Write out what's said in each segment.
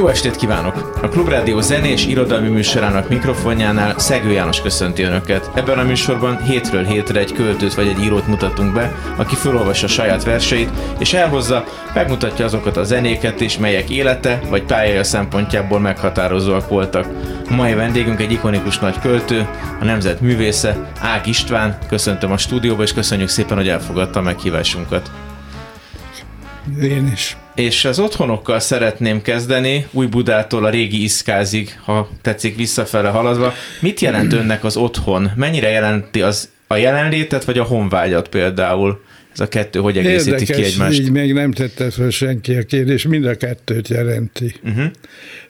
Jó estét kívánok! A Klubrádió zenés irodalmi műsorának mikrofonjánál Szegő János köszönti Önöket. Ebben a műsorban hétről hétre egy költőt vagy egy írót mutatunk be, aki felolvassa saját verseit, és elhozza, megmutatja azokat a zenéket is, melyek élete vagy pályája szempontjából meghatározóak voltak. A mai vendégünk egy ikonikus nagy költő, a nemzet művésze, Ág István. Köszöntöm a stúdióba, és köszönjük szépen, hogy elfogadta a meghívásunkat. Én is. És az otthonokkal szeretném kezdeni, Új Budától a régi Iszkázig, ha tetszik visszafele haladva. Mit jelent önnek az otthon? Mennyire jelenti az a jelenlétet, vagy a honvágyat például? Ez a kettő hogy egészíti Érdekes, ki egymást? így még nem tette fel senki a kérdés, mind a kettőt jelenti. Uh-huh.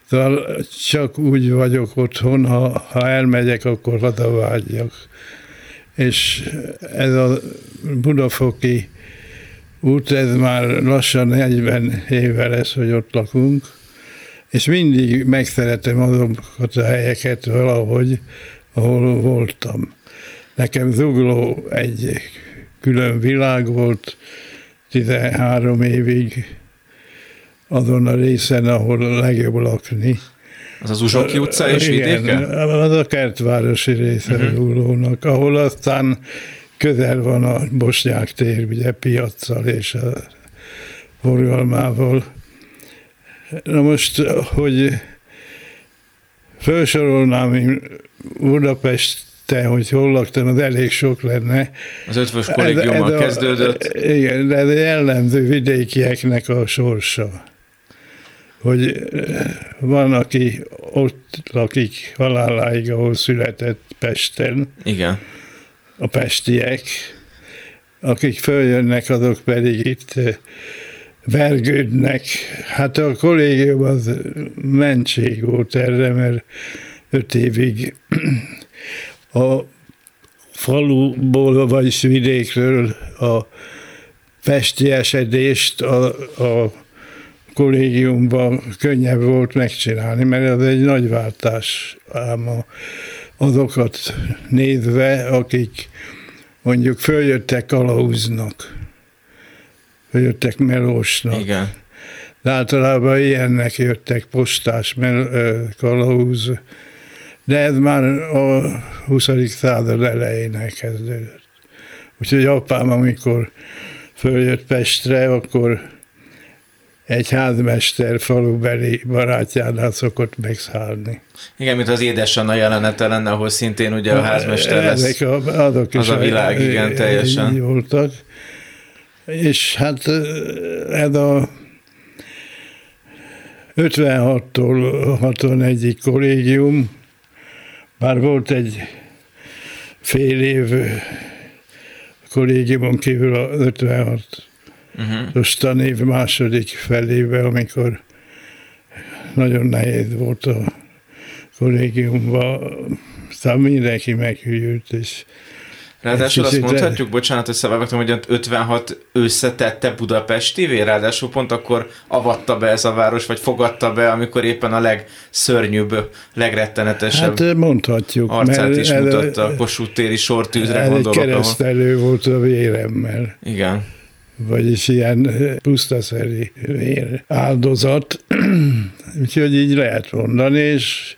Szóval csak úgy vagyok otthon, ha, ha elmegyek, akkor haza vágyjak. És ez a budafoki út, ez már lassan 40 éve lesz, hogy ott lakunk, és mindig megszeretem azokat a helyeket valahogy, ahol voltam. Nekem Zugló egy külön világ volt, 13 évig azon a részen, ahol a legjobb lakni. Az az Uzsoki utca és Igen, vidéke? az a kertvárosi része uh-huh. Zuglónak, ahol aztán közel van a Bosnyák tér, ugye piaccal és a forgalmával. Na most, hogy felsorolnám én Budapesten, hogy hol laktam, az elég sok lenne. Az ötvös kollégiummal kezdődött. Igen, de ez jellemző vidékieknek a sorsa. Hogy eh, van, aki ott lakik haláláig, ahol született Pesten, Igen. A pestiek, akik följönnek, azok pedig itt eh, vergődnek. Hát a kollégium az mentség volt erre, mert öt évig a faluból, vagyis vidékről a pesti esedést a, a kollégiumban könnyebb volt megcsinálni, mert ez egy nagy váltás ám a, azokat nézve, akik mondjuk följöttek kalauznak, följöttek melósnak. Igen. De általában ilyennek jöttek postás mel, kalauz, de ez már a 20. század elején elkezdődött. Úgyhogy apám, amikor följött Pestre, akkor egy házmester falubeli barátjánál szokott megszállni. Igen, mint az édesanna jelenete lenne, ahol szintén ugye a házmester lesz. Ezek a, azok Az is a világ, igen, teljesen. így voltak. És hát ez a 56-tól 61-ig kollégium, már volt egy fél év kollégiumon kívül a 56 Uh-huh. os tanév második felébe, amikor nagyon nehéz volt a kollégiumban, szóval mindenki meghűlt, és Ráadásul azt mondhatjuk, bocsánat, hogy szabályokat, hogy 56 összetette Budapestivé, ráadásul pont akkor avatta be ez a város, vagy fogadta be, amikor éppen a legszörnyűbb, legrettenetesebb hát mondhatjuk, arcát is mutatta a Kossuth téri sortűzre gondolok. ahol- keresztelő volt a véremmel, Igen. Vagyis ilyen pusztaszeri vér áldozat, úgyhogy így lehet mondani, és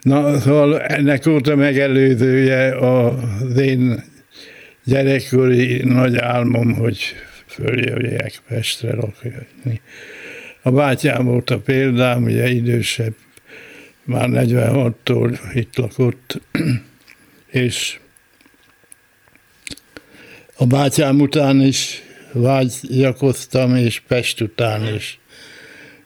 na, szóval ennek volt a megelőzője az én gyerekkori nagy álmom, hogy följöjjek Pestre lakni. A bátyám volt a példám, ugye idősebb, már 46-tól itt lakott, és a bátyám után is vágyakoztam, és Pest után is.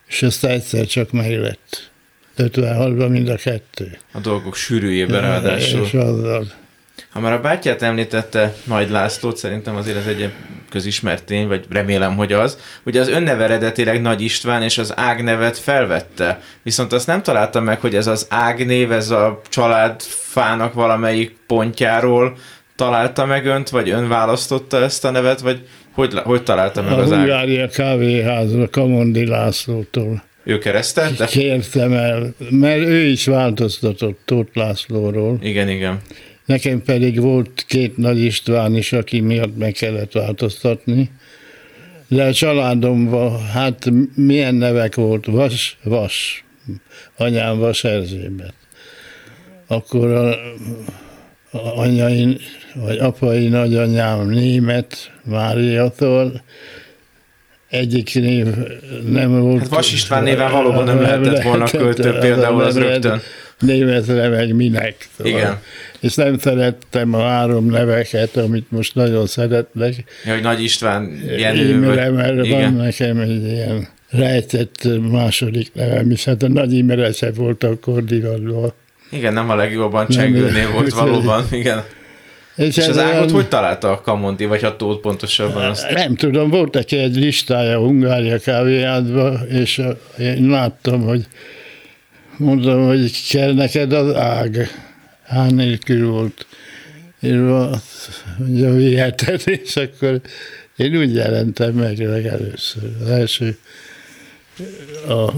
És ezt egyszer csak meglett. 56-ban mind a kettő. A dolgok sűrűjében ráadásul. És azzal. Ha már a bátyját említette Nagy Lászlót, szerintem azért ez egy közismert tény, vagy remélem, hogy az. Ugye az önneve eredetileg Nagy István, és az ágnevet felvette. Viszont azt nem találtam meg, hogy ez az ágnév, ez a családfának valamelyik pontjáról találta meg önt, vagy ön választotta ezt a nevet, vagy hogy, hogy találta meg a az ág? Hungária kávéházra Kamondi Lászlótól. Ő keresztelte? Kértem el, mert ő is változtatott Tóth Lászlóról. Igen, igen. Nekem pedig volt két Nagy István is, aki miatt meg kellett változtatni. De a családomban, hát milyen nevek volt? Vas, Vas. Anyám Vas Erzsébet. Akkor a, a anyai, vagy apai nagyanyám német Máriatól, egyik név nem volt. Hát Vas István néven valóban nem lehetett volna költő, például az rögtön. Németre meg minek. Szóval. Igen. És nem szerettem a három neveket, amit most nagyon szeretnek. Ja, hogy Nagy István, Jenő, Imre, vagy... mert Igen. van nekem egy ilyen rejtett második nevem is. Hát a Nagy Imre se volt akkor divatban. Igen, nem a legjobban csengő név volt valóban, igen. És ez az ágot hogy találta a Kamondi, vagy a Tóth pontosabban? Azt? Nem tudom, volt neki egy listája a Hungária kávéházban, és én láttam, hogy mondom, hogy kell neked az ág. H nélkül volt írva, mondja, viheted, és akkor én úgy jelentem meg legelőször. Az első a,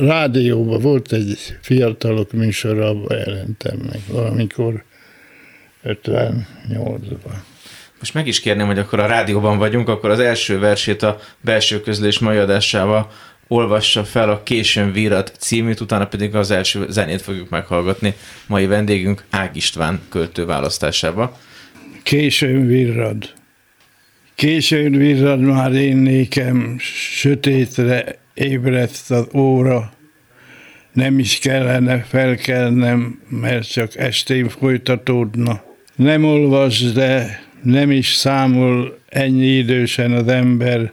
rádióban volt egy fiatalok műsora, abban jelentem meg valamikor 58-ban. Most meg is kérném, hogy akkor a rádióban vagyunk, akkor az első versét a belső közlés mai adásával olvassa fel a Későn Vírat címét, utána pedig az első zenét fogjuk meghallgatni mai vendégünk Ág István költő választásába. Későn virrad. Későn virrad már én nékem, sötétre ébredt az óra. Nem is kellene felkelnem, mert csak estén folytatódna. Nem olvas, de nem is számol ennyi idősen az ember.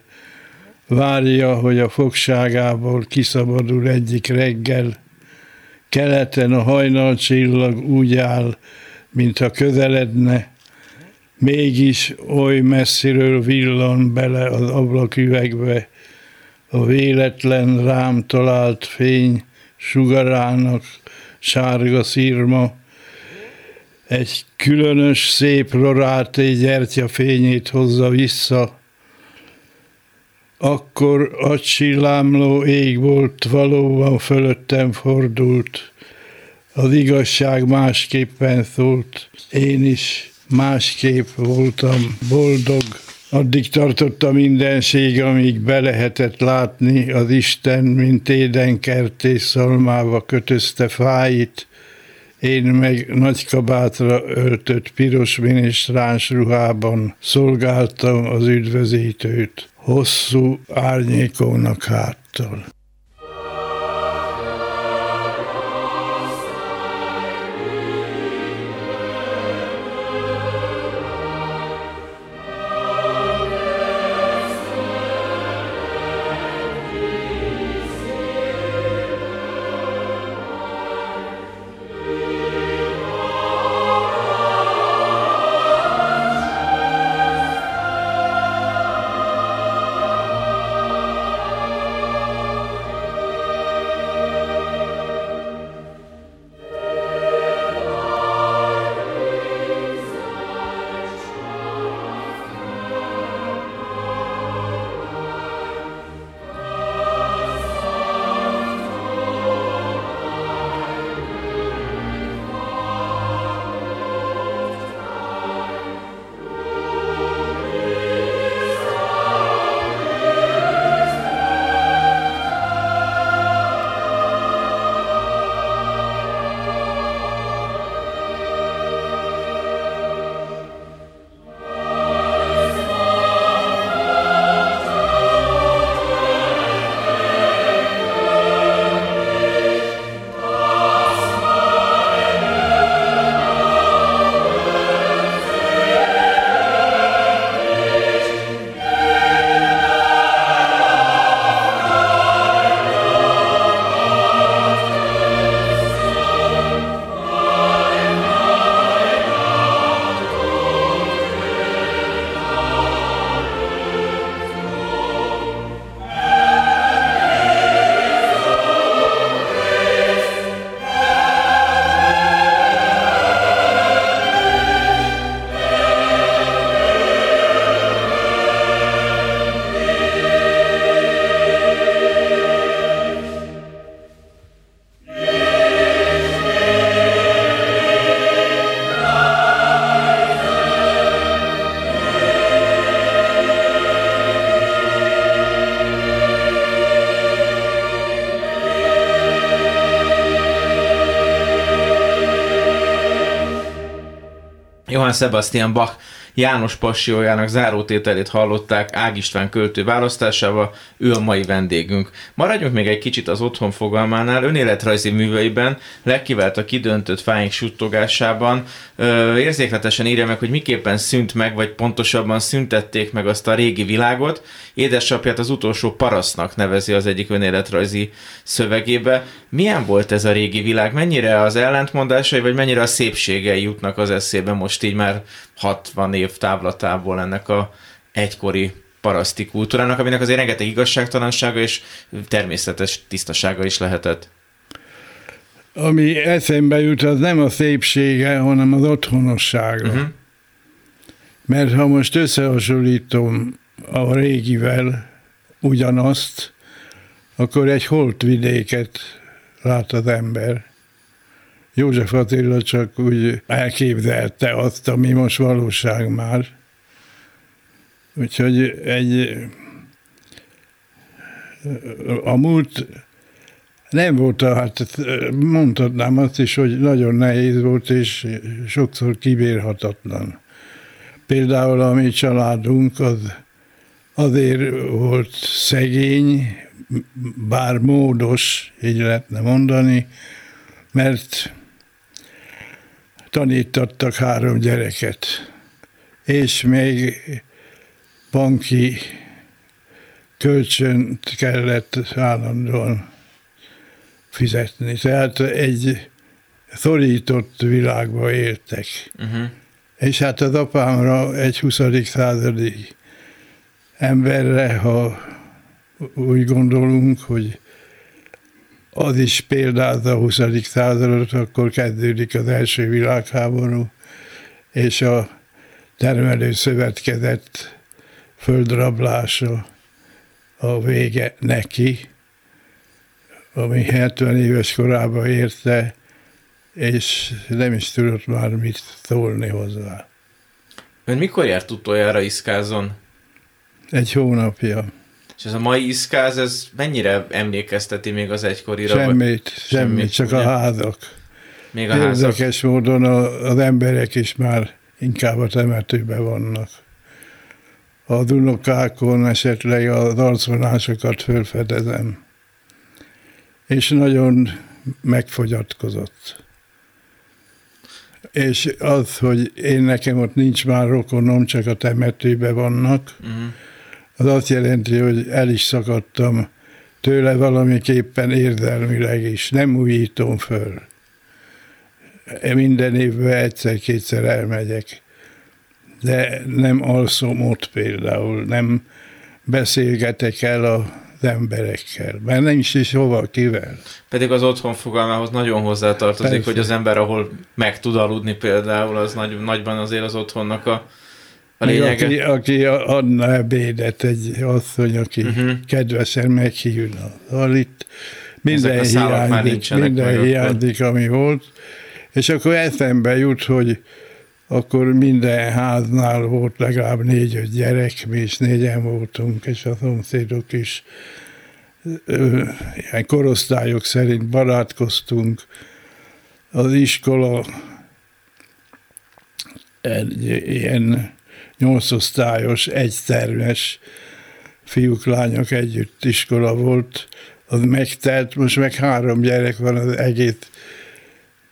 Várja, hogy a fogságából kiszabadul egyik reggel. Keleten a hajnalcsillag úgy áll, mintha közeledne, mégis oly messziről villan bele az ablaküvegbe, a véletlen rám talált fény sugarának sárga szírma, egy különös szép roráté gyertya fényét hozza vissza, akkor a csillámló ég volt valóban fölöttem fordult, az igazság másképpen szólt, én is másképp voltam boldog. Addig tartott a mindenség, amíg be lehetett látni az Isten, mint édenkert és szalmába kötözte fáit, én meg nagy kabátra öltött piros minisztráns ruhában szolgáltam az üdvözítőt, hosszú árnyékónak háttal. Johann Sebastian Bach János Passiójának zárótételét hallották Ág István költő választásával, ő a mai vendégünk. Maradjunk még egy kicsit az otthon fogalmánál, önéletrajzi műveiben, legkivált a kidöntött fáink suttogásában érzékletesen írja meg, hogy miképpen szűnt meg, vagy pontosabban szüntették meg azt a régi világot. Édesapját az utolsó parasznak nevezi az egyik önéletrajzi szövegébe. Milyen volt ez a régi világ? Mennyire az ellentmondásai, vagy mennyire a szépségei jutnak az eszébe most így már 60 év távlatából ennek a egykori paraszti kultúrának, aminek azért rengeteg igazságtalansága és természetes tisztasága is lehetett. Ami eszembe jut, az nem a szépsége, hanem az otthonossága. Uh-huh. Mert ha most összehasonlítom a régivel ugyanazt, akkor egy holtvidéket lát az ember. József Attila csak úgy elképzelte azt, ami most valóság már. Úgyhogy egy a múlt nem volt, hát mondhatnám azt is, hogy nagyon nehéz volt, és sokszor kibírhatatlan. Például a mi családunk az azért volt szegény, bár módos, így lehetne mondani, mert tanítattak három gyereket, és még banki kölcsönt kellett állandóan fizetni. Tehát egy szorított világba éltek. Uh-huh. És hát az apámra egy 20. századi emberre, ha úgy gondolunk, hogy az is példázza a 20. századot, akkor kezdődik az első világháború, és a termelő szövetkezett földrablása a vége neki, ami 70 éves korában érte, és nem is tudott már mit szólni hozzá. Ön mikor járt utoljára Iszkázon? Egy hónapja. És ez a mai iszkáz, ez mennyire emlékezteti még az egykorira? Semmit, semmit, semmit csak ugye? a házak. Még a Érdekes házak. módon az emberek is már inkább a temetőben vannak. A dunokákon esetleg az arcvonásokat fölfedezem. És nagyon megfogyatkozott. És az, hogy én nekem ott nincs már rokonom, csak a temetőben vannak, uh-huh az azt jelenti, hogy el is szakadtam tőle valamiképpen érzelmileg is, nem újítom föl. Minden évben egyszer-kétszer elmegyek, de nem alszom ott például, nem beszélgetek el az emberekkel, mert nem is is hova, kivel. Pedig az otthon fogalmához nagyon hozzátartozik, Persze. hogy az ember, ahol meg tud aludni például, az nagy, nagyban azért az otthonnak a a lényege. Aki, aki adna ebédet, egy asszony, aki uh-huh. kedvesen meghívna. Szóval itt minden hiányzik, minden hiányzik, ami volt. És akkor eszembe jut, hogy akkor minden háznál volt legalább négy-öt gyerek, mi is négyen voltunk, és a szomszédok is ilyen korosztályok szerint barátkoztunk. Az iskola egy ilyen nyolcosztályos, egyszerves fiúk, lányok együtt iskola volt, az megtelt, most meg három gyerek van az egész,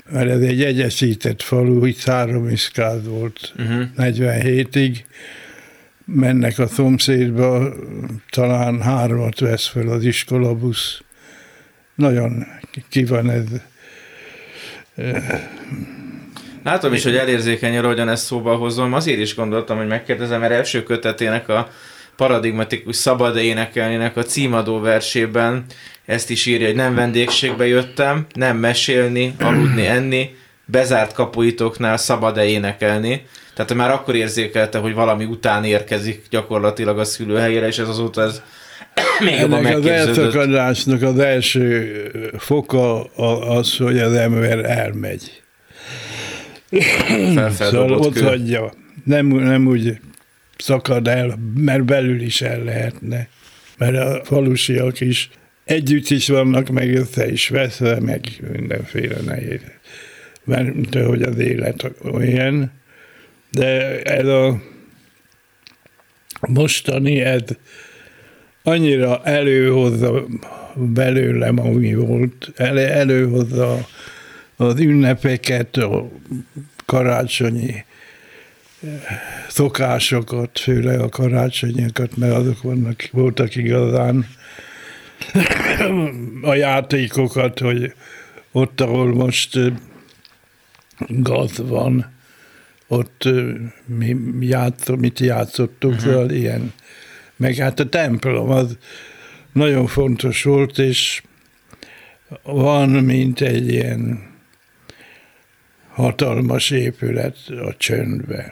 mert ez egy egyesített falu, itt három iszkád volt uh-huh. 47-ig, mennek a szomszédba, talán hármat vesz fel az iskolabusz. Nagyon ki van ez Látom is, hogy elérzékeny arra, hogyan ezt szóba hozom. Azért is gondoltam, hogy megkérdezem, mert első kötetének a paradigmatikus szabad énekelnének a címadó versében ezt is írja, hogy nem vendégségbe jöttem, nem mesélni, aludni, enni, bezárt kapuitoknál szabad-e énekelni. Tehát már akkor érzékelte, hogy valami után érkezik gyakorlatilag a szülőhelyére, és ez azóta ez még jobban Ennek az elszakadásnak az első foka az, hogy az ember elmegy szóval ott hagyja. Nem, nem úgy szakad el, mert belül is el lehetne. Mert a falusiak is együtt is vannak, meg össze is veszve, meg mindenféle nehéz. Mert hogy az élet olyan, De ez a mostani, ez annyira előhozza belőlem, ami volt, el, előhozza az ünnepeket, a karácsonyi szokásokat, főleg a karácsonyokat, mert azok vannak, voltak igazán a játékokat, hogy ott, ahol most gaz van, ott mi játsz, mit játszottuk uh-huh. föl, ilyen. Meg hát a templom az nagyon fontos volt, és van, mint egy ilyen hatalmas épület a csöndben.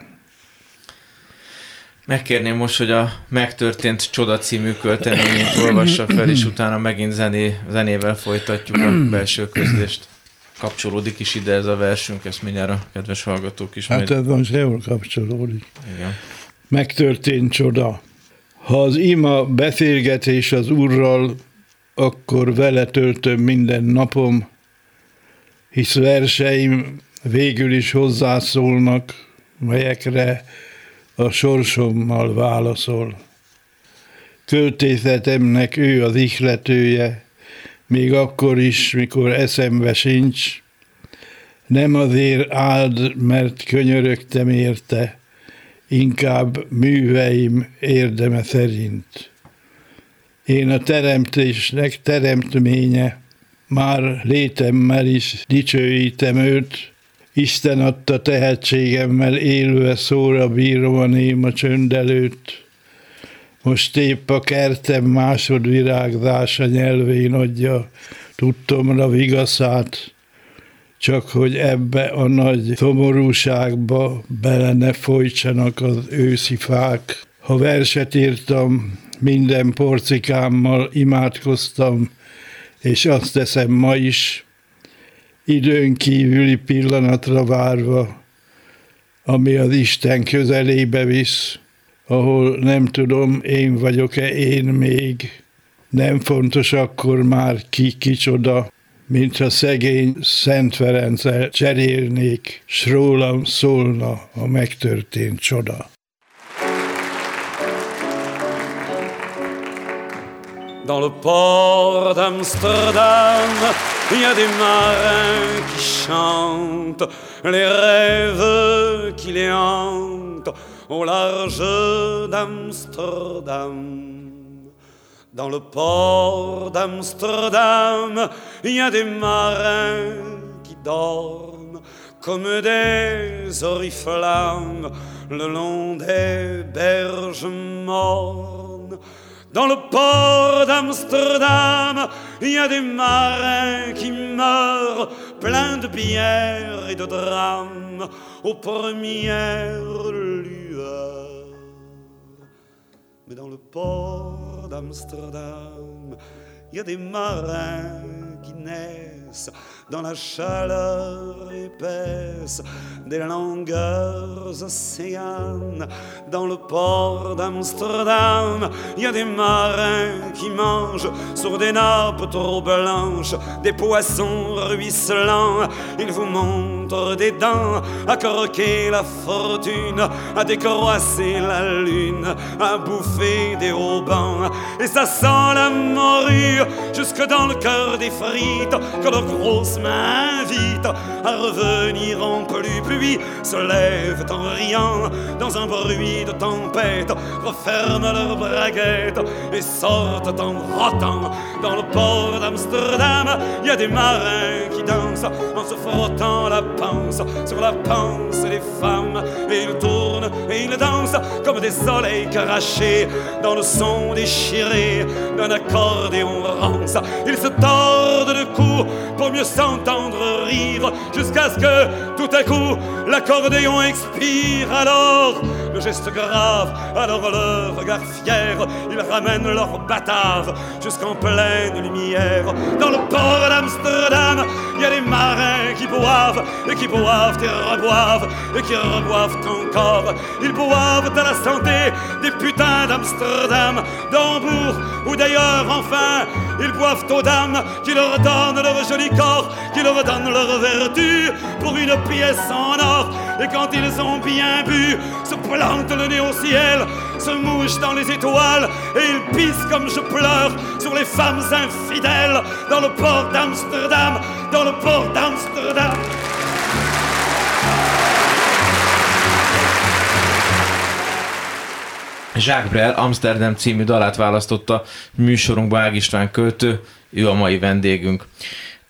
Megkérném most, hogy a Megtörtént Csoda című költeményét olvassa fel, és utána megint zené, zenével folytatjuk a belső közlést. Kapcsolódik is ide ez a versünk, ezt mindjárt a kedves hallgatók is Hát majd... ez most jól kapcsolódik. Igen. Megtörtént csoda. Ha az ima beszélgetés az Úrral, akkor vele töltöm minden napom, hisz verseim végül is hozzászólnak, melyekre a sorsommal válaszol. Költészetemnek ő az ihletője, még akkor is, mikor eszembe sincs. Nem azért áld, mert könyörögtem érte, inkább műveim érdeme szerint. Én a teremtésnek teremtménye, már létemmel is dicsőítem őt, Isten adta tehetségemmel élve szóra bírom a néma csönd előtt. Most épp a kertem másodvirágzása nyelvén adja tudtomra vigaszát, csak hogy ebbe a nagy szomorúságba bele ne folytsanak az őszi fák. Ha verset írtam, minden porcikámmal imádkoztam, és azt teszem ma is, időn kívüli pillanatra várva, ami az Isten közelébe visz, ahol nem tudom, én vagyok-e én még. Nem fontos akkor már ki kicsoda, mintha szegény Szent Ferenccel cserélnék, s rólam szólna a megtörtént csoda. Dans le port d'Amsterdam, il y a des marins qui chantent les rêves qui les hantent au large d'Amsterdam. Dans le port d'Amsterdam, il y a des marins qui dorment comme des oriflammes le long des berges mornes dans le port d'Amsterdam, il y a des marins qui meurent, pleins de bière et de drames, aux premières lueurs. Mais dans le port d'Amsterdam, il y a des marins naissent dans la chaleur épaisse des longueurs océanes. Dans le port d'Amsterdam, il y a des marins qui mangent sur des nappes trop blanches des poissons ruisselants. Ils vous montrent des dents à croquer la fortune, à décroisser la lune, à bouffer des haubans. Et ça sent la morue jusque dans le cœur des frites que leurs grosses m'invite à revenir en pluie. Pluie se lèvent en riant dans un bruit de tempête, referment leurs braguettes et sortent en rotant dans le port d'Amsterdam. Il y a des marins qui dansent en se frottant la panse sur la panse des femmes et ils tournent et ils dansent comme des soleils crachés dans le son déchiré d'un accordéon rance. Ils se tordent le cou pour mieux s'entendre rire jusqu'à ce que tout à coup l'accordéon expire. Alors le geste grave, alors le regard fier, ils ramènent leur batave jusqu'en pleine lumière. Dans le port d'Amsterdam, il y a des marins qui boivent et qui boivent et reboivent et qui reboivent encore. Ils boivent à la santé des putains d'Amsterdam, d'Hambourg ou d'ailleurs, enfin, ils boivent aux dames qui leur donnent leur joli corps qui leur donnent leur vertu pour une pièce en or Et quand ils ont bien bu, se plantent le nez au ciel, se mouchent dans les étoiles, et ils pissent comme je pleure sur les femmes infidèles dans le port d'Amsterdam, dans le port d'Amsterdam. Jacques Brel Amsterdam című dalát választotta műsorunkba Ág István költő, ő a mai vendégünk.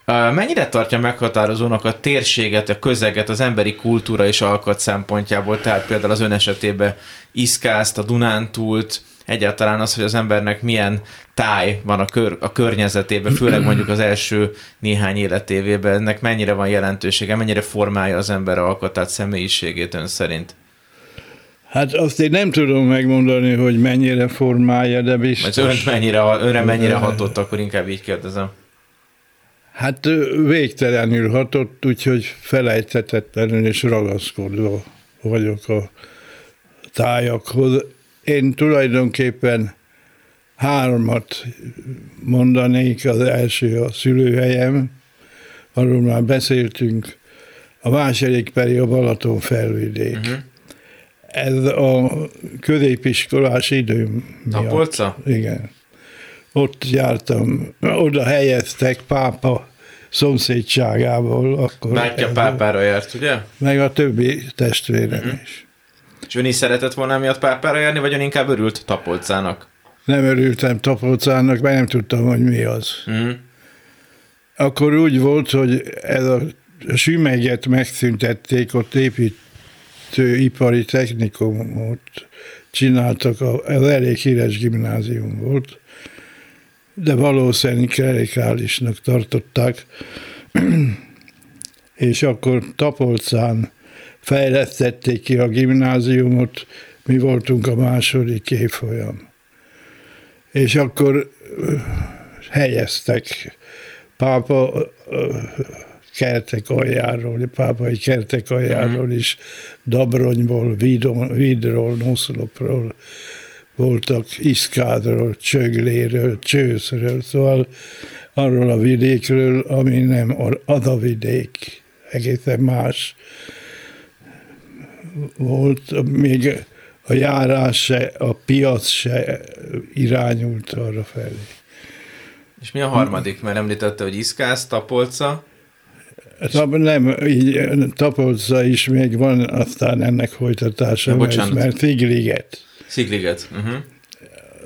Mennyire tartja meghatározónak a térséget, a közeget, az emberi kultúra és alkat szempontjából, tehát például az ön esetében Iszkászt, a Dunántúlt, egyáltalán az, hogy az embernek milyen táj van a, kör, a környezetében, főleg mondjuk az első néhány életévében, ennek mennyire van jelentősége, mennyire formálja az ember alkotát, személyiségét ön szerint? Hát azt én nem tudom megmondani, hogy mennyire formálja, de biztos. Önt mennyire, önre mennyire hatott, akkor inkább így kérdezem. Hát végtelenül hatott, úgyhogy felejthetetlenül és ragaszkodva vagyok a tájakhoz. Én tulajdonképpen hármat mondanék, az első a szülőhelyem, arról már beszéltünk, a második pedig a Balaton felvidék. Uh-huh. Ez a középiskolás időm Tapolca? Igen ott jártam, oda helyeztek pápa szomszédságából. Akkor Bátya pápára járt, ugye? Meg a többi testvérem uh-huh. is. És ön is szeretett volna miatt pápára járni, vagy ön inkább örült Tapolcának? Nem örültem Tapolcának, mert nem tudtam, hogy mi az. Uh-huh. Akkor úgy volt, hogy ez a sümeget megszüntették, ott építőipari technikumot csináltak, ez elég híres gimnázium volt, de valószínűleg klerikálisnak tartották, és akkor Tapolcán fejlesztették ki a gimnáziumot, mi voltunk a második évfolyam. És akkor helyeztek pápa kertek aljáról, pápai kertek aljáról is, Dabronyból, Vidról, Noszlopról, voltak Iszkádról, Csögléről, Csőszről, szóval arról a vidékről, ami nem az a vidék, egészen más volt, még a járás se, a piac se irányult arra felé. És mi a harmadik? Mert említette, hogy Iszkász, Tapolca. Nem, így Tapolca is még van, aztán ennek folytatása, mert Figliget. Szigliget. Uh-huh.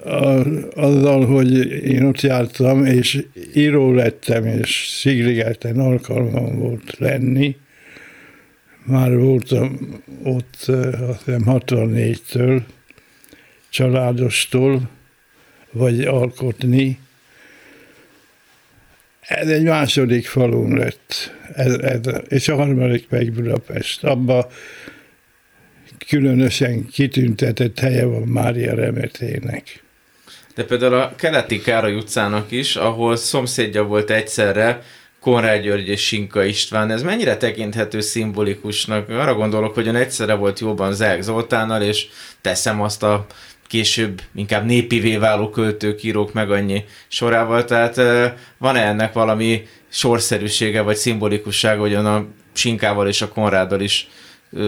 A, azzal, hogy én ott jártam, és író lettem, és Szigligeten alkalmam volt lenni, már voltam ott azt hiszem 64-től, családostól, vagy alkotni. Ez egy második falun lett, ez, ez, és a harmadik meg Budapest. Abba különösen kitüntetett helye van Mária Remetének. De például a keleti Károly utcának is, ahol szomszédja volt egyszerre Konrád György és Sinka István, ez mennyire tekinthető szimbolikusnak? Arra gondolok, hogy ön egyszerre volt jóban Zák Zoltánnal, és teszem azt a később inkább népivé váló költők, írók meg annyi sorával, tehát van-e ennek valami sorszerűsége vagy szimbolikussága, hogy a Sinkával és a Konráddal is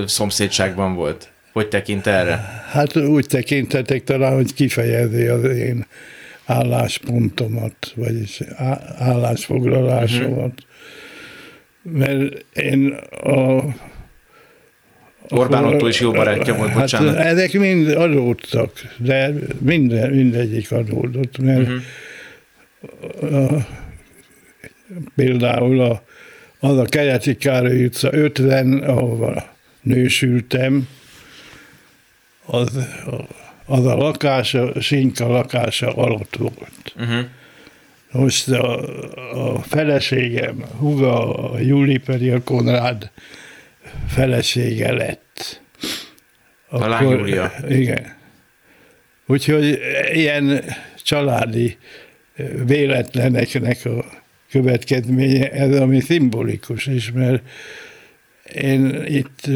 szomszédságban volt? Hogy tekint erre? Hát úgy tekintetek talán, hogy kifejezi az én álláspontomat, vagyis állásfoglalásomat. Uh-huh. Mert én a Orbán Otto is jó barátja volt, hát bocsánat. Hát ezek mind adódtak, de minden, mindegyik adódott, mert uh-huh. a, például a, az a Keleti Károly utca 50, ahova nősültem, az, az a lakása, Sinka lakása alatt volt. Uh-huh. Most a, a feleségem, Huga, a Júli pedig a Konrád felesége lett. Akkor, a lány Júlia. Igen. Úgyhogy ilyen családi véletleneknek a következménye, ez ami szimbolikus is, mert én itt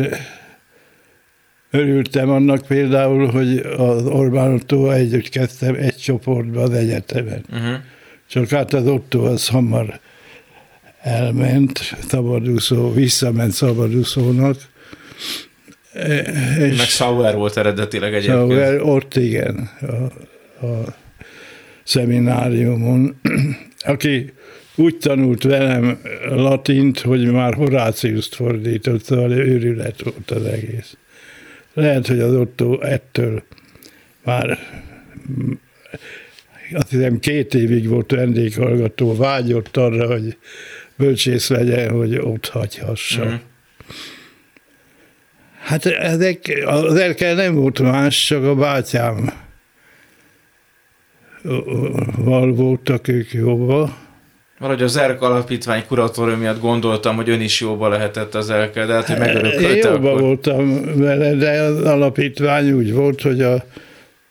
örültem annak például, hogy az Orbán Otto együtt kezdtem egy csoportba az egyetemen. Uh-huh. Csak hát az Otto az hamar elment, szabadúszó, visszament szabadúszónak, És Meg Sauer volt eredetileg egyébként. Sauer, ott igen, a, a szemináriumon, aki úgy tanult velem latint, hogy már Horáciuszt fordított, szóval őrület volt az egész. Lehet, hogy az Otto ettől már azt hiszem két évig volt vendéghallgató, vágyott arra, hogy bölcsész legyen, hogy ott hagyhassa. Mm. Hát ezek, az elkel nem volt más, csak a bátyám val voltak ők jobban. Valahogy az ERK alapítvány kuratórium miatt gondoltam, hogy ön is jóba lehetett az elke, de hát, hogy megörökölte. Jóba akkor... voltam vele, de az alapítvány úgy volt, hogy a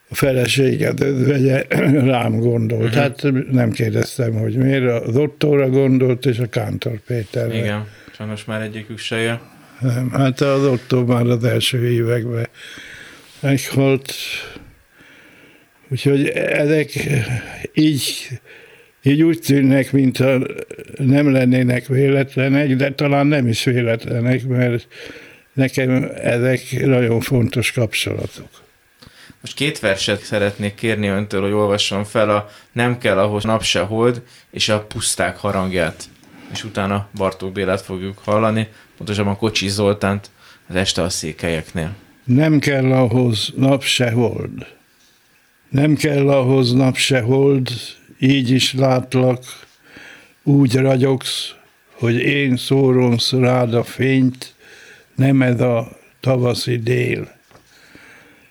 feleséget vegye, rám gondolt. Uh-huh. Hát nem kérdeztem, hogy miért. Az Ottóra gondolt, és a Kántor Péterre. Igen, sajnos már egyikük se jön. Nem, hát az Ottó már az első években meghalt. Úgyhogy ezek így, így úgy tűnnek, mintha nem lennének véletlenek, de talán nem is véletlenek, mert nekem ezek nagyon fontos kapcsolatok. Most két verset szeretnék kérni öntől, hogy olvasson fel a Nem kell ahhoz nap se hold, és a puszták harangját. És utána Bartók Bélát fogjuk hallani, pontosabban Kocsi Zoltánt az este a székelyeknél. Nem kell ahhoz nap se hold. Nem kell ahhoz nap se hold, így is látlak, úgy ragyogsz, hogy én szórom rád a fényt, nem ez a tavaszi dél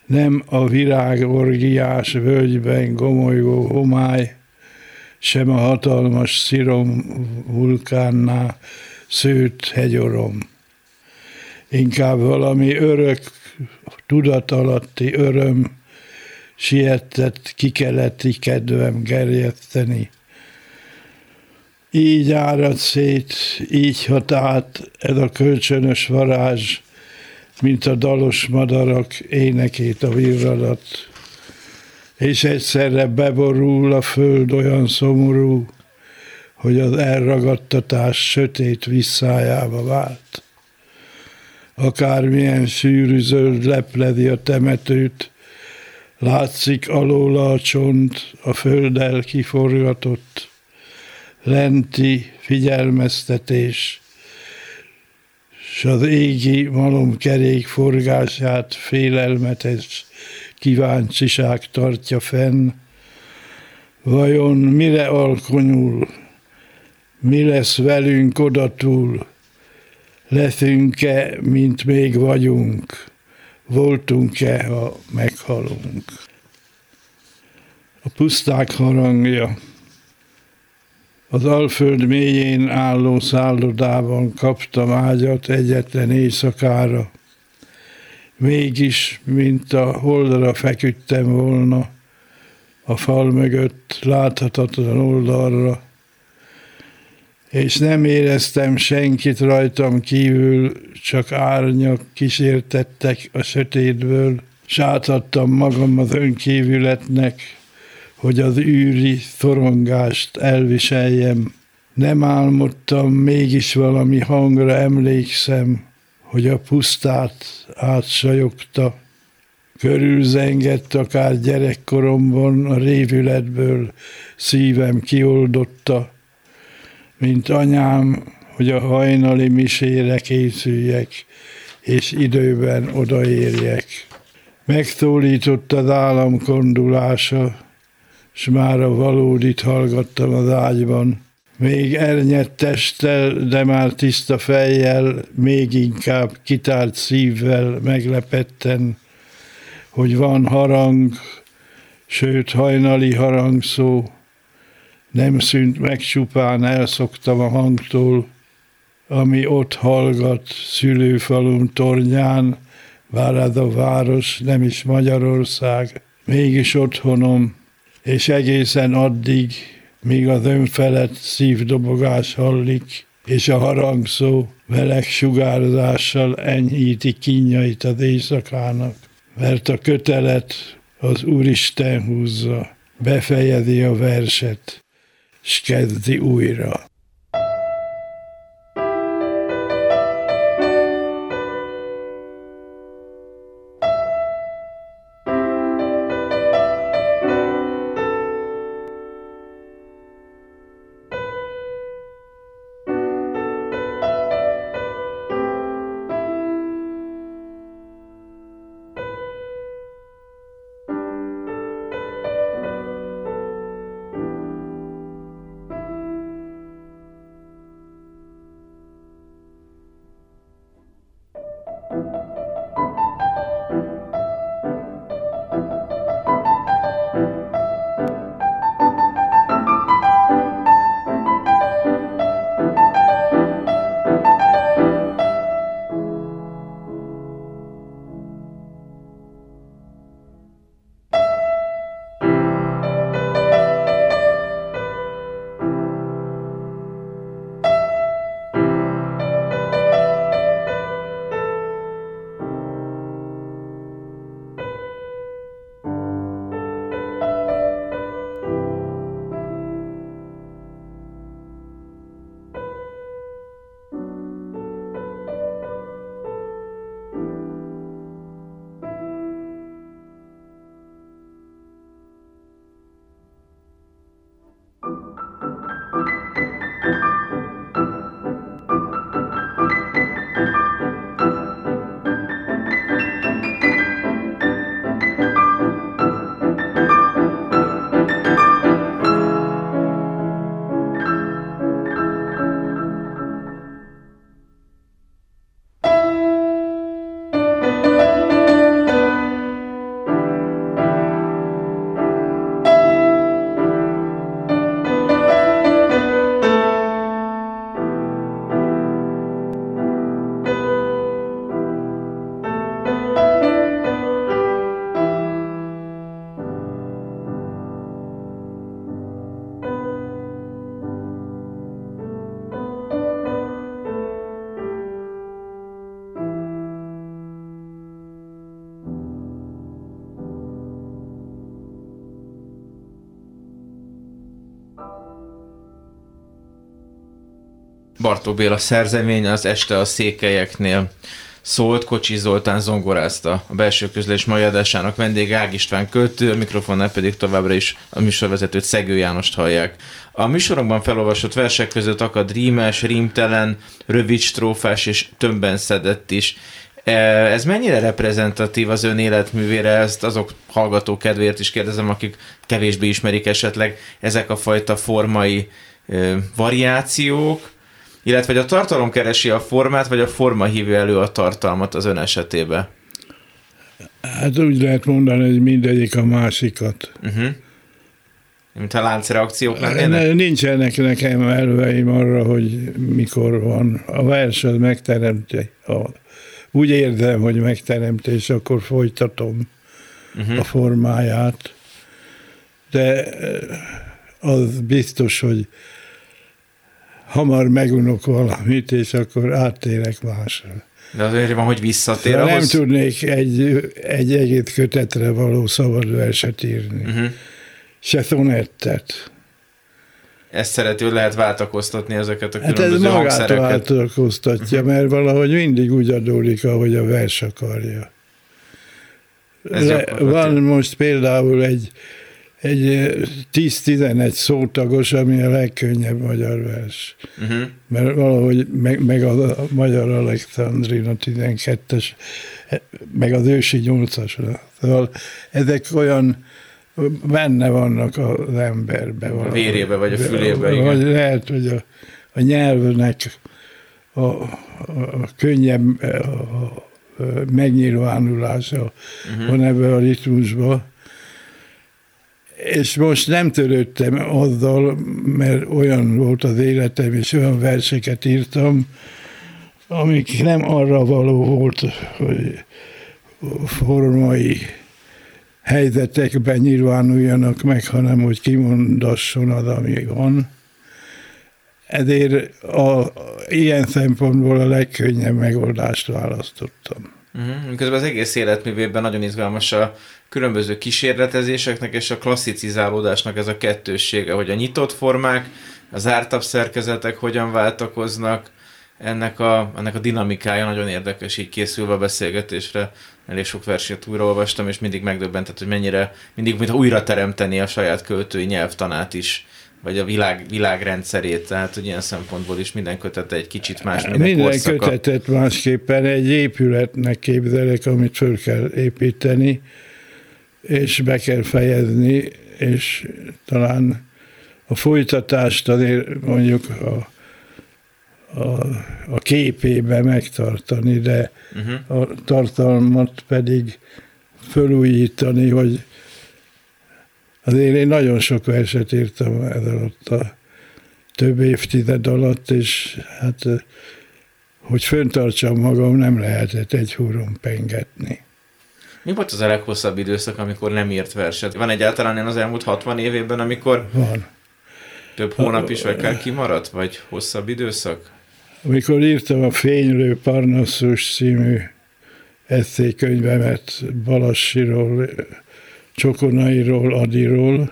nem a virágorgiás völgyben gomolygó homály, sem a hatalmas szirom vulkánnál szőtt hegyorom. Inkább valami örök, tudatalatti öröm, sietett kikeleti kedvem gerjeszteni. Így árad szét, így hat át ez a kölcsönös varázs, mint a dalos madarak énekét a virradat. És egyszerre beborul a föld olyan szomorú, hogy az elragadtatás sötét visszájába vált. Akármilyen sűrű zöld lepledi a temetőt, látszik alóla a csont, a földdel kiforgatott, lenti figyelmeztetés, s az égi malomkerék forgását félelmetes kíváncsiság tartja fenn. Vajon mire alkonyul, mi lesz velünk odatul, leszünk-e, mint még vagyunk, voltunk-e, ha meghalunk. A puszták harangja. Az Alföld mélyén álló szállodában kaptam ágyat egyetlen éjszakára. Mégis, mint a holdra feküdtem volna, a fal mögött láthatatlan oldalra, és nem éreztem senkit rajtam kívül, csak árnyak kísértettek a sötétből, sátadtam magam az önkívületnek, hogy az űri szorongást elviseljem. Nem álmodtam, mégis valami hangra emlékszem, hogy a pusztát átsajogta. Körülzengett akár gyerekkoromban a révületből szívem kioldotta, mint anyám, hogy a hajnali misére készüljek, és időben odaérjek. Megszólított az állam kondulása, s már a valódit hallgattam az ágyban. Még elnyett testtel, de már tiszta fejjel, még inkább kitárt szívvel meglepetten, hogy van harang, sőt hajnali harangszó, nem szűnt meg csupán, elszoktam a hangtól, ami ott hallgat szülőfalum tornyán, ez a város nem is Magyarország, mégis otthonom, és egészen addig, míg az önfelett szívdobogás hallik, és a harangszó meleg sugárzással enyhíti kínjait az éjszakának, mert a kötelet az Úristen húzza, befejezi a verset, skjedde i uira. Bartók Béla szerzemény az este a székelyeknél szólt, Kocsi Zoltán zongorázta a belső közlés mai adásának vendég Ág István költő, a mikrofonnál pedig továbbra is a műsorvezetőt Szegő Jánost hallják. A műsorokban felolvasott versek között akad rímes, rímtelen, rövid strófás és többen szedett is. E, ez mennyire reprezentatív az ön életművére? Ezt azok hallgató kedvéért is kérdezem, akik kevésbé ismerik esetleg ezek a fajta formai e, variációk, illetve hogy a tartalom keresi a formát, vagy a forma hívja elő a tartalmat az ön esetében? Hát úgy lehet mondani, hogy mindegyik a másikat. Uh-huh. Mint a láncreakciók lennének? Nincsenek nekem elveim arra, hogy mikor van. A vers az megteremti. A, úgy érzem, hogy megteremti, és akkor folytatom uh-huh. a formáját. De az biztos, hogy hamar megunok valamit, és akkor áttérek másra. De azért van, hogy visszatér De ahhoz... Nem tudnék egy, egy egész kötetre való szabad verset írni. Uh-huh. Se szonettet. Ezt szerető, lehet váltakoztatni ezeket a hát különböző ez magát váltakoztatja, uh-huh. mert valahogy mindig úgy adódik, ahogy a vers akarja. Le, van most például egy egy 10-11 szótagos, ami a legkönnyebb magyar vers. Uh-huh. Mert valahogy meg, meg a, a magyar Alexandrina 12-es, meg az ősi 8-as. Szóval ezek olyan benne vannak az emberbe. A vérébe, vagy a fülébe, igen. Vagy lehet, hogy a, a nyelvnek a, a, a könnyebb a, a megnyilvánulása uh-huh. van ebben a ritmusban és most nem törődtem azzal, mert olyan volt az életem, és olyan verseket írtam, amik nem arra való volt, hogy formai helyzetekben nyilvánuljanak meg, hanem hogy kimondasson az, ami van. Ezért a, ilyen szempontból a legkönnyebb megoldást választottam. Uh-huh. Közben az egész életművében nagyon izgalmas a különböző kísérletezéseknek és a klasszicizálódásnak ez a kettőssége, hogy a nyitott formák, a zártabb szerkezetek hogyan váltakoznak, ennek a, ennek a dinamikája nagyon érdekes, így készülve a beszélgetésre. Elég sok versét újraolvastam, és mindig megdöbbentett, hogy mennyire, mindig mintha újra teremteni a saját költői nyelvtanát is vagy a világ, világrendszerét, tehát hogy ilyen szempontból is minden kötete egy kicsit más, minden, minden korszaka. kötetet másképpen egy épületnek képzelek, amit föl kell építeni, és be kell fejezni, és talán a folytatást azért mondjuk a, a, a képébe megtartani, de uh-huh. a tartalmat pedig fölújítani, hogy azért én nagyon sok verset írtam ez alatt a több évtized alatt, és hát hogy föntartsam magam, nem lehetett egy húron pengetni. Mi volt az a leghosszabb időszak, amikor nem írt verset? Van egyáltalán ilyen az elmúlt 60 évében, amikor Van. több hónap is akár kimaradt, vagy hosszabb időszak? Amikor írtam a Fénylő Parnassus című eszékönyvemet Balassiról, Csokonairól, Adiról,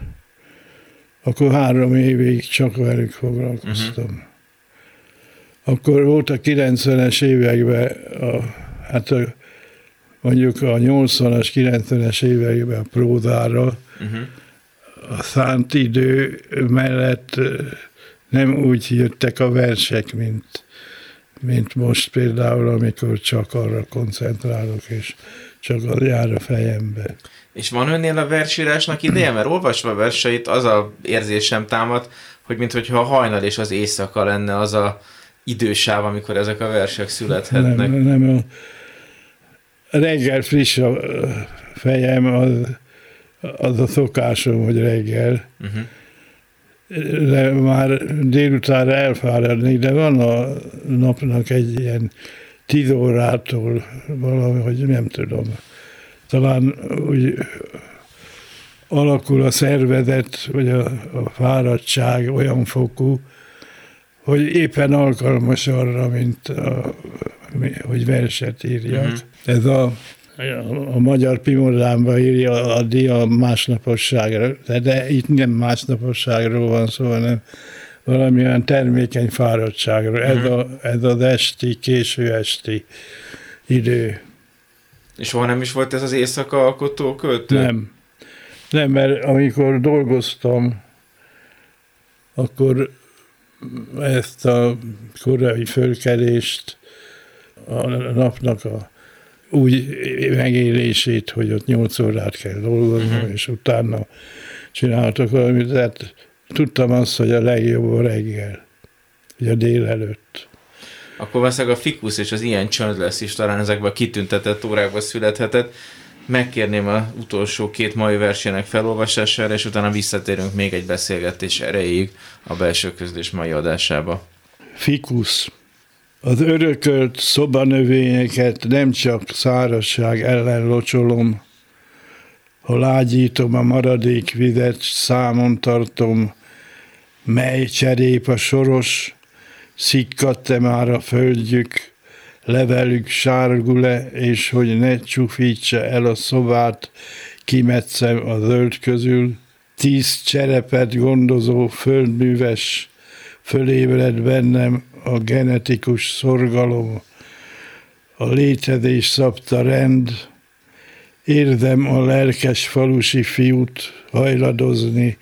akkor három évig csak velük foglalkoztam. Uh-huh. Akkor volt a 90-es években, a, hát a mondjuk a 80-as, 90-es években a prózára uh-huh. a szánt idő mellett nem úgy jöttek a versek, mint, mint most például, amikor csak arra koncentrálok, és csak az jár a fejembe. És van önnél a versírásnak ideje? Mert olvasva a verseit az a érzésem támad, hogy mintha a hajnal és az éjszaka lenne az a idősáv, amikor ezek a versek születhetnek. Nem, nem, reggel friss a fejem, az, az a szokásom, hogy reggel. Uh-huh. De már délután elfáradni, de van a napnak egy ilyen tíz órától valami, hogy nem tudom. Talán úgy alakul a szervezet, vagy a, a fáradtság olyan fokú, hogy éppen alkalmas arra, mint a, hogy verset írjak. Uh-huh. Ez a, a magyar Pimodámba írja a dia másnaposságra, de, de itt nem másnaposságról van szó, hanem valamilyen termékeny fáradtságra. Ez, mhm. a, ez az esti, késő esti idő. És soha nem is volt ez az éjszaka alkotó költő? Nem. Nem, mert amikor dolgoztam, akkor ezt a korai fölkelést, a napnak a úgy megélését, hogy ott nyolc órát kell dolgozni, uh-huh. és utána csináltak valamit, tehát tudtam azt, hogy a legjobb a reggel, vagy a délelőtt. Akkor valószínűleg a fikusz és az ilyen csönd lesz is talán ezekben a kitüntetett órákban születhetett. Megkérném az utolsó két mai versenynek felolvasására, és utána visszatérünk még egy beszélgetés erejéig a belső közlés mai adásába. Fikusz. Az örökölt szobanövényeket nem csak szárazság ellen locsolom, ha lágyítom a maradék vizet, számon tartom, mely cserép a soros, szikkadt-e már a földjük, levelük sárgul-e, és hogy ne csufítsa el a szobát, kimetszem a zöld közül, tíz cserepet gondozó földműves, fölébred bennem a genetikus szorgalom, a létezés szabta rend, érzem a lelkes falusi fiút hajladozni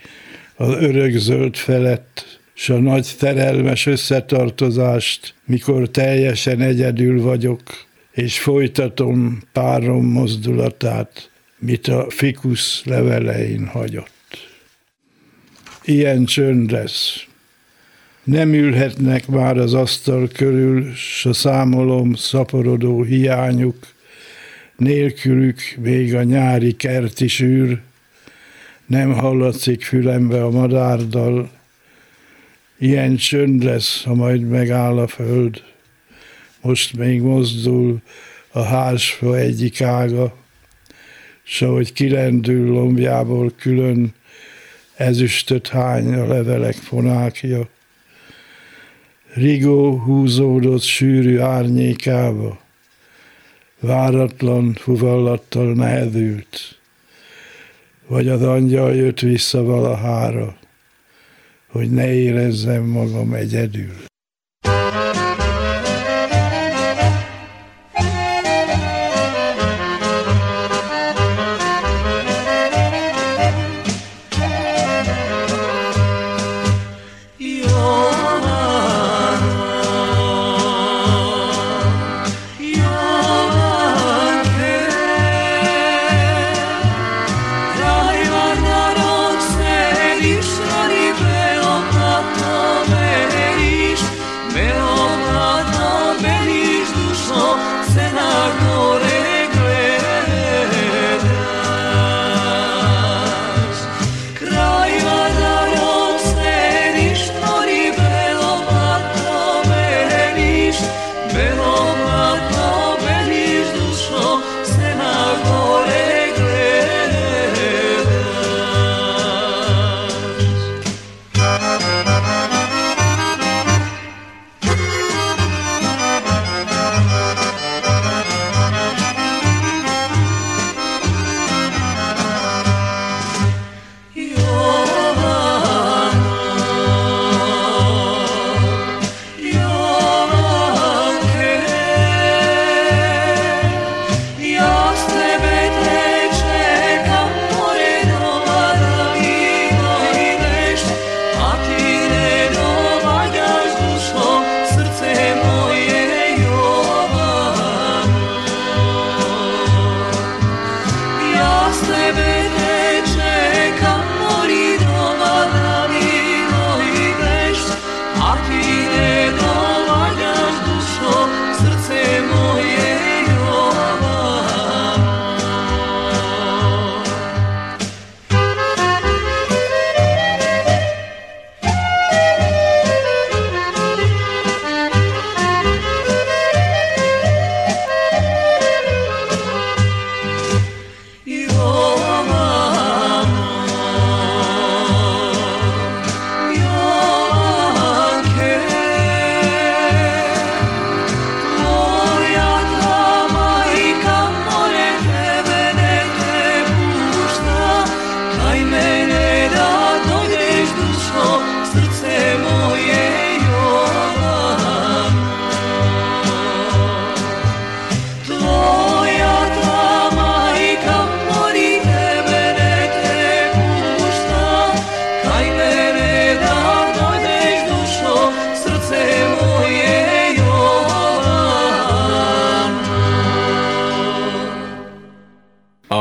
az örök zöld felett, s a nagy szerelmes összetartozást, mikor teljesen egyedül vagyok, és folytatom párom mozdulatát, mit a fikusz levelein hagyott. Ilyen csönd lesz. Nem ülhetnek már az asztal körül, s a számolom szaporodó hiányuk, nélkülük még a nyári kerti sűr, nem hallatszik fülembe a madárdal, ilyen csönd lesz, ha majd megáll a föld. Most még mozdul a házfa egyik ága, s ahogy kilendül lombjából külön, ezüstöt hány a levelek fonákja. Rigó húzódott sűrű árnyékába, váratlan fuvallattal nehezült, vagy az angyal jött vissza valahára, hogy ne érezzem magam egyedül.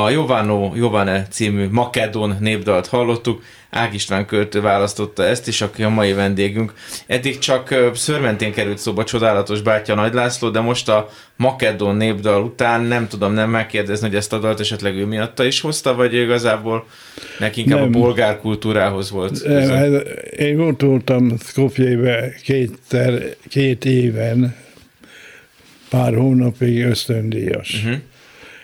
Jovano Jovane című Makedon népdalt hallottuk, Ág István költő választotta ezt is, aki a mai vendégünk. Eddig csak szörmentén került szóba csodálatos bátya Nagy László, de most a Makedon népdal után nem tudom nem megkérdezni, hogy ezt a dalt esetleg ő miatta is hozta, vagy igazából neki inkább nem. a bolgár kultúrához volt. Nem, én ott voltam Skopjébe kétszer, két éven, pár hónapig ösztöndíjas. Uh-huh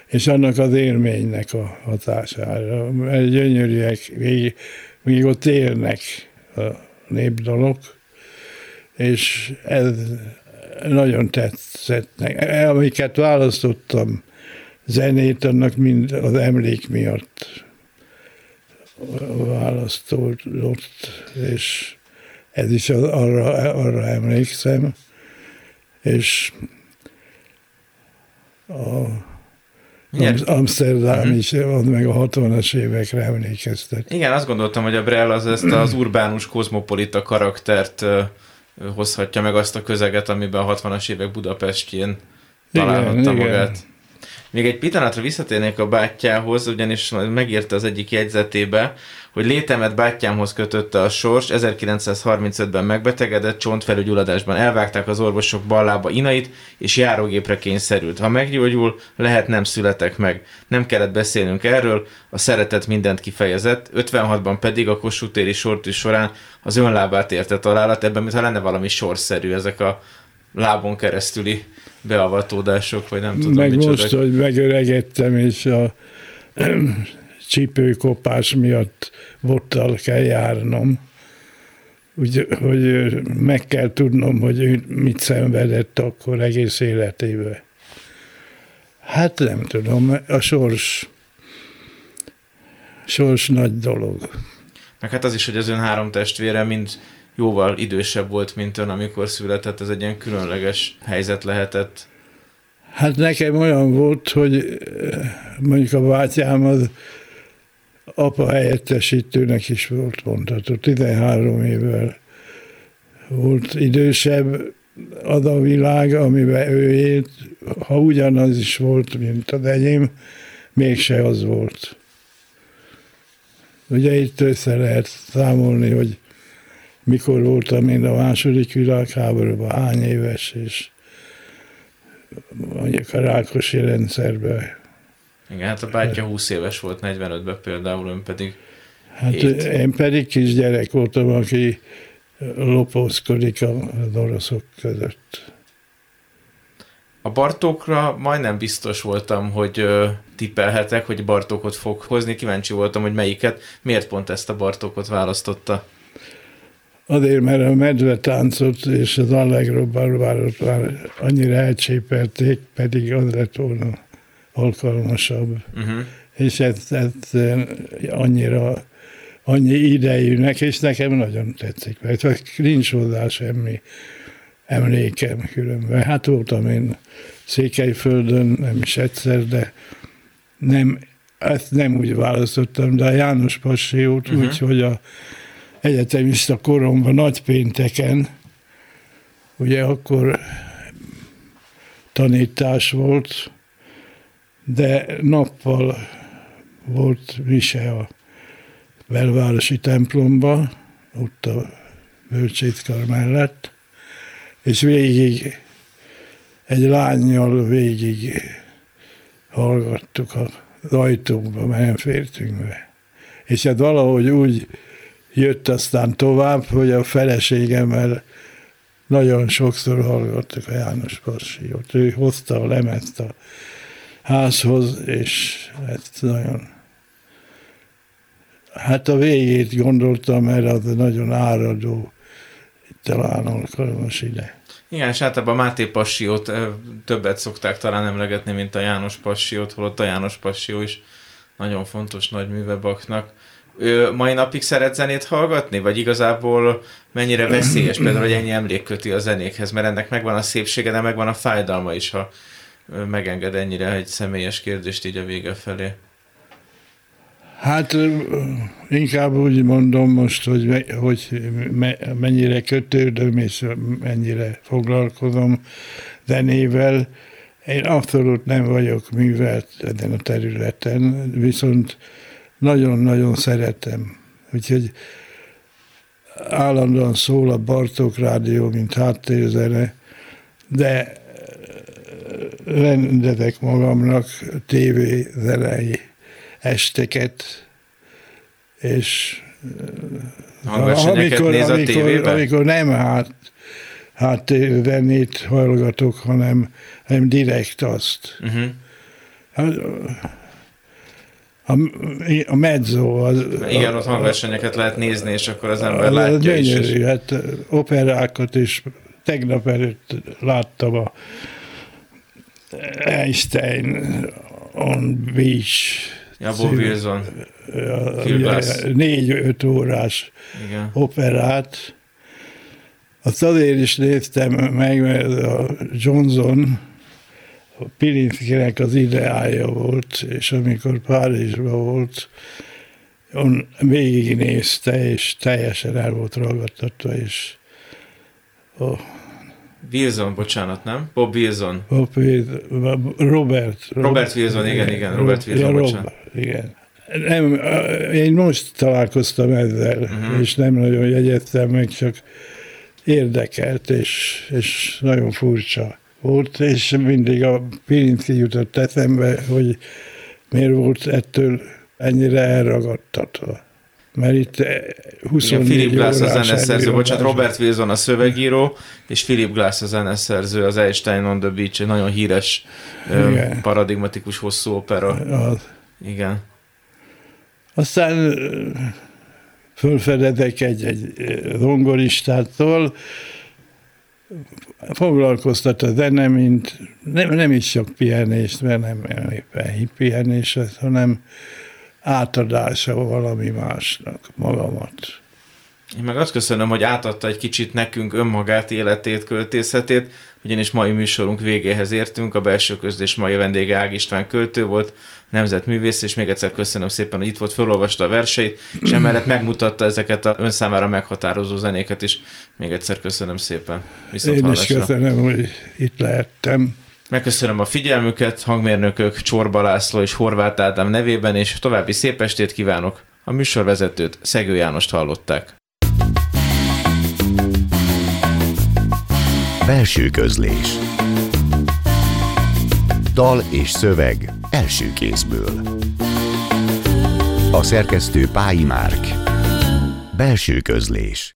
és annak az élménynek a hatására. Mert gyönyörűek, még, még ott élnek a népdalok, és ez nagyon tetszett. Amiket választottam, zenét, annak mind az emlék miatt választódott, és ez is arra, arra emlékszem, és a igen. Amsterdam uh-huh. is, ott meg a 60-as évekre emlékeztet. Igen, azt gondoltam, hogy a Brell az ezt az urbánus, kozmopolita karaktert hozhatja meg azt a közeget, amiben a 60-as évek Budapestjén találhatta igen, magát. Igen. Még egy pillanatra visszatérnék a bátyjához, ugyanis megírta az egyik jegyzetébe, hogy létemet bátyámhoz kötötte a sors, 1935-ben megbetegedett, csontfelügyulladásban elvágták az orvosok ballába inait, és járógépre kényszerült. Ha meggyógyul, lehet nem születek meg. Nem kellett beszélnünk erről, a szeretet mindent kifejezett, 56-ban pedig a Kossuth téri sortű során az önlábát érte találat, ebben mintha lenne valami sorszerű ezek a lábon keresztüli beavatódások, vagy nem tudom. Meg micsoda. most, hogy megöregettem, és a csípőkopás miatt bottal kell járnom. Úgy, hogy meg kell tudnom, hogy ő mit szenvedett akkor egész életében. Hát nem tudom, a sors, sors nagy dolog. Meg hát az is, hogy az ön három testvére mind jóval idősebb volt, mint ön, amikor született, ez egy ilyen különleges helyzet lehetett. Hát nekem olyan volt, hogy eh, mondjuk a bátyám az apa helyettesítőnek is volt mondható, 13 évvel volt idősebb az a világ, amiben ő élt, ha ugyanaz is volt, mint az enyém, mégse az volt. Ugye itt össze lehet számolni, hogy mikor voltam én a második világháborúban, hány éves, és mondjuk a Rákosi rendszerben. Igen, hát a bátyja 20 éves volt 45-ben például, ön pedig Hát 7. én pedig kisgyerek voltam, aki lopózkodik az oroszok között. A Bartókra majdnem biztos voltam, hogy tippelhetek, hogy Bartókot fog hozni. Kíváncsi voltam, hogy melyiket, miért pont ezt a Bartókot választotta. Azért, mert a medvetáncot és az Allegro Barbárot már annyira elcsépelték, pedig az lett volna alkalmasabb. Uh-huh. És ez, ez annyira annyi idejűnek, és nekem nagyon tetszik, mert nincs hozzá semmi emlékem különben. Hát voltam én Székelyföldön, nem is egyszer, de nem, ezt nem úgy választottam, de a János Passió uh-huh. úgy, hogy a egyetemista koromban nagy pénteken, ugye akkor tanítás volt, de nappal volt mise a belvárosi templomba, ott a bölcsétkar mellett, és végig egy lányjal végig hallgattuk az ajtóba, mert nem fértünk be. És hát valahogy úgy jött aztán tovább, hogy a feleségemmel nagyon sokszor hallgattuk a János Passió. Ő hozta a lemezt a házhoz, és ezt nagyon... Hát a végét gondoltam, mert az nagyon áradó, talán alkalmas ide. Igen, és általában Máté Passiót többet szokták talán emlegetni, mint a János Passiót, holott a János Passió is nagyon fontos nagy műve Baknak mai napig szeret zenét hallgatni, vagy igazából mennyire veszélyes például, hogy ennyi emlék köti a zenékhez, mert ennek megvan a szépsége, de megvan a fájdalma is, ha megenged ennyire egy személyes kérdést így a vége felé. Hát inkább úgy mondom most, hogy, hogy mennyire kötődöm és mennyire foglalkozom zenével. Én abszolút nem vagyok művelt ezen a területen, viszont nagyon-nagyon szeretem. Úgyhogy állandóan szól a Bartók Rádió, mint háttérzene, de rendezek magamnak tévézenei esteket, és Hangversenyeket néz a amikor, tévében? amikor nem hát, háttérzenét hallgatok, hanem, hanem direkt azt. Uh-huh. Hát, a, a mezzo az... Igen, ott hangversenyeket lehet nézni, és akkor az ember az látja is. és- gyönyörű, hát operákat is tegnap előtt láttam a Einstein on Beach Ja, Bob Wilson. Glass. ugye négy-öt órás Igen. operát. Azt azért is néztem meg, mert a Johnson a Pilinszkinek az ideája volt, és amikor Párizsban volt, on végignézte, és teljesen el volt ragadtatva, és a Wilson, bocsánat, nem? Bob Wilson. Robert. Robert Wilson, igen, igen, Robert Wilson, ja, bocsánat. Igen. Nem, én most találkoztam ezzel, uh-huh. és nem nagyon jegyeztem meg, csak érdekelt, és, és nagyon furcsa volt, és mindig a Pirinszki jutott eszembe, hogy miért volt ettől ennyire elragadtatva. Mert itt eh, 24 Igen, Philip Glass a zeneszerző, bocsánat. Robert Wilson a szövegíró, és Philip Glass a zeneszerző, az Einstein on the Beach, egy nagyon híres, Igen. paradigmatikus hosszú opera. Az. Igen. Aztán fölfedezek egy-egy ö, zongoristától, foglalkoztat a zene, mint nem, nem is sok pihenés, mert nem, éppen pihenés, hanem átadása valami másnak magamat. Én meg azt köszönöm, hogy átadta egy kicsit nekünk önmagát, életét, költészetét, ugyanis mai műsorunk végéhez értünk, a belső közlés mai vendége Ág István költő volt, nemzetművész, és még egyszer köszönöm szépen, hogy itt volt, felolvasta a verseit, és emellett megmutatta ezeket a ön számára meghatározó zenéket is. Még egyszer köszönöm szépen. Viszont Én is hallásra. köszönöm, hogy itt lehettem. Megköszönöm a figyelmüket, hangmérnökök Csorba László és Horváth Ádám nevében, és további szép estét kívánok. A műsorvezetőt Szegő Jánost hallották. Belső közlés Dal és szöveg első kézből A szerkesztő Pályi Márk Belső közlés